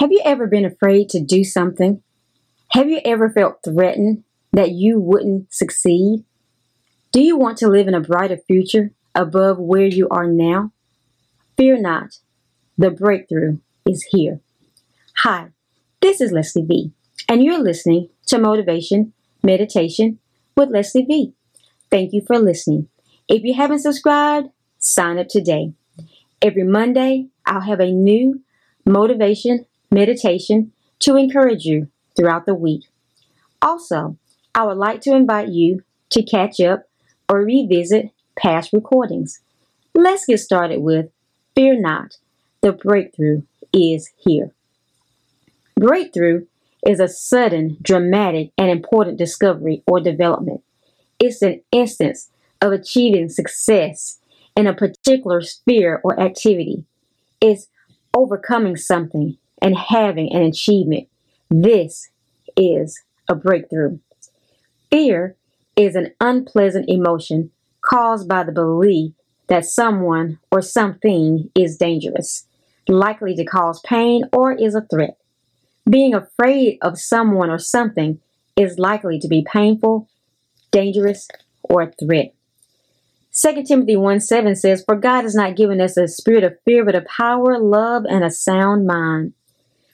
Have you ever been afraid to do something? Have you ever felt threatened that you wouldn't succeed? Do you want to live in a brighter future above where you are now? Fear not, the breakthrough is here. Hi, this is Leslie V, and you're listening to Motivation Meditation with Leslie V. Thank you for listening. If you haven't subscribed, sign up today. Every Monday, I'll have a new motivation meditation to encourage you throughout the week. Also, I would like to invite you to catch up or revisit past recordings. Let's get started with Fear Not, the breakthrough is here. Breakthrough is a sudden, dramatic, and important discovery or development. It's an instance of achieving success in a particular sphere or activity. It's overcoming something and having an achievement. This is a breakthrough. Fear is an unpleasant emotion caused by the belief that someone or something is dangerous, likely to cause pain, or is a threat. Being afraid of someone or something is likely to be painful, dangerous, or a threat. 2 Timothy 1 7 says, For God has not given us a spirit of fear, but of power, love, and a sound mind.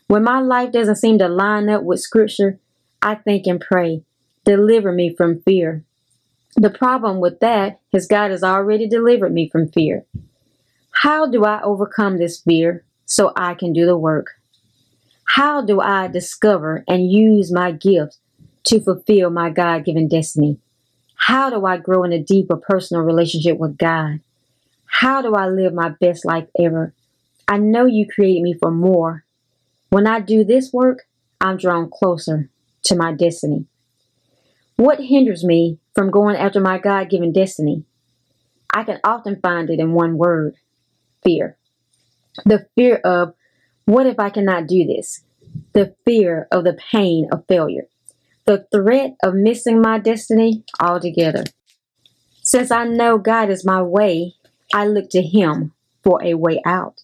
When my life doesn't seem to line up with Scripture, I think and pray, Deliver me from fear. The problem with that is God has already delivered me from fear. How do I overcome this fear so I can do the work? How do I discover and use my gifts to fulfill my God given destiny? How do I grow in a deeper personal relationship with God? How do I live my best life ever? I know you created me for more. When I do this work, I'm drawn closer to my destiny. What hinders me from going after my God given destiny? I can often find it in one word fear. The fear of what if I cannot do this? The fear of the pain of failure. The threat of missing my destiny altogether. Since I know God is my way, I look to Him for a way out.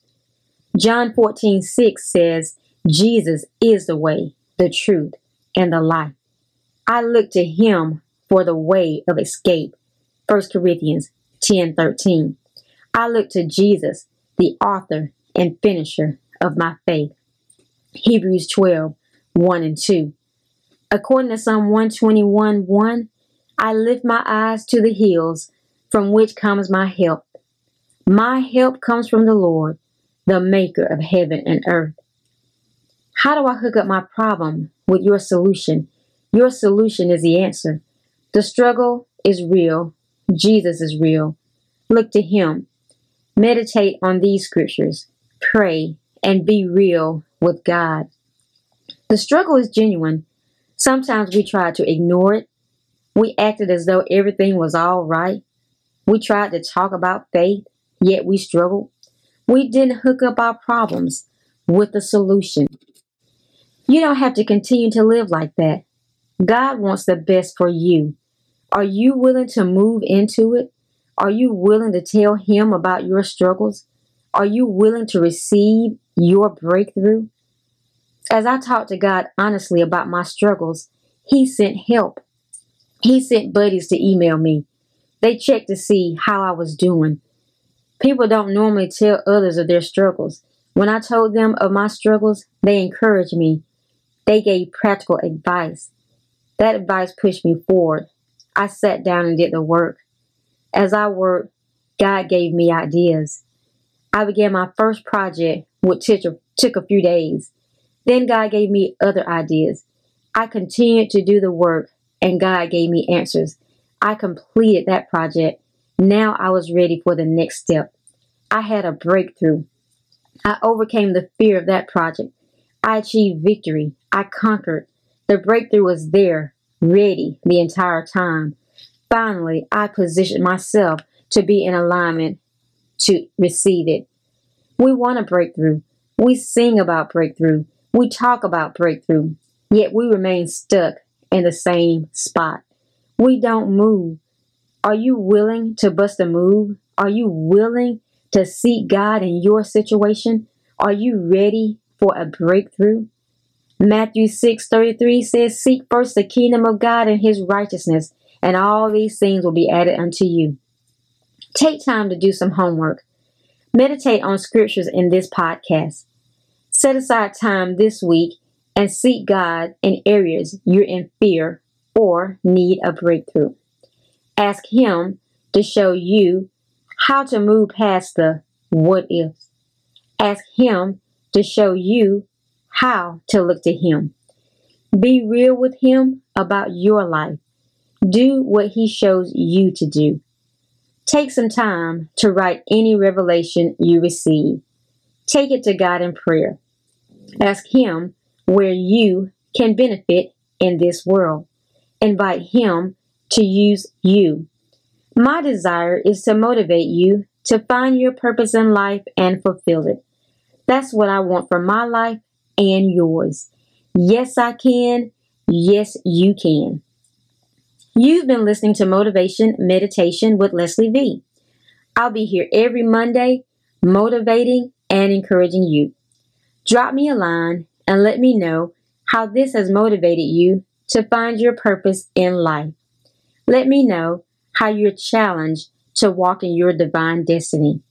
John 14 6 says, Jesus is the way, the truth, and the life. I look to Him for the way of escape. 1 Corinthians 10 13. I look to Jesus, the author and finisher of my faith. Hebrews 12 1 and 2. According to Psalm 121 1, I lift my eyes to the hills from which comes my help. My help comes from the Lord, the maker of heaven and earth. How do I hook up my problem with your solution? Your solution is the answer. The struggle is real. Jesus is real. Look to Him. Meditate on these scriptures. Pray and be real with God. The struggle is genuine. Sometimes we try to ignore it. We acted as though everything was all right. We tried to talk about faith, yet we struggled. We didn't hook up our problems with the solution. You don't have to continue to live like that. God wants the best for you. Are you willing to move into it? Are you willing to tell Him about your struggles? Are you willing to receive your breakthrough? As I talked to God honestly about my struggles, He sent help. He sent buddies to email me. They checked to see how I was doing. People don't normally tell others of their struggles. When I told them of my struggles, they encouraged me. They gave practical advice. That advice pushed me forward. I sat down and did the work. As I worked, God gave me ideas. I began my first project, which took a, few days. Then God gave me other ideas. I continued to do the work, and God gave me answers. I completed that project. Now I was ready for the next step. I had a breakthrough. I overcame the fear of that project. I achieved victory. I conquered. The breakthrough was there, ready the entire time. Finally, I positioned myself to be in alignment to receive it. We want a breakthrough. We sing about breakthrough. We talk about breakthrough. Yet we remain stuck in the same spot. We don't move. Are you willing to bust a move? Are you willing to seek God in your situation? Are you ready for a breakthrough? Matthew 6:33 says, "Seek first the kingdom of God and his righteousness, and all these things will be added unto you." Take time to do some homework. Meditate on scriptures in this podcast. Set aside time this week and seek God in areas you're in fear or need a breakthrough. Ask Him to show you how to move past the what ifs. Ask Him to show you how to look to Him. Be real with Him about your life. Do what He shows you to do. Take some time to write any revelation you receive. Take it to God in prayer. Ask Him where you can benefit in this world. Invite Him to use you. My desire is to motivate you to find your purpose in life and fulfill it. That's what I want for my life and yours. Yes, I can. Yes, you can. You've been listening to Motivation Meditation with Leslie V. I'll be here every Monday, motivating and encouraging you. Drop me a line and let me know how this has motivated you to find your purpose in life. Let me know how you're challenged to walk in your divine destiny.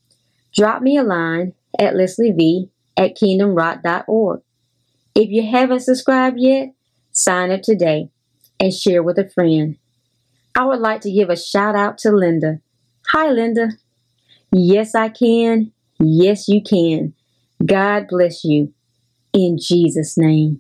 Drop me a line at Leslie lesliev at kingdomrock.org. If you haven't subscribed yet, sign up today and share with a friend. I would like to give a shout out to Linda. Hi, Linda. Yes, I can. Yes, you can. God bless you. In Jesus' name.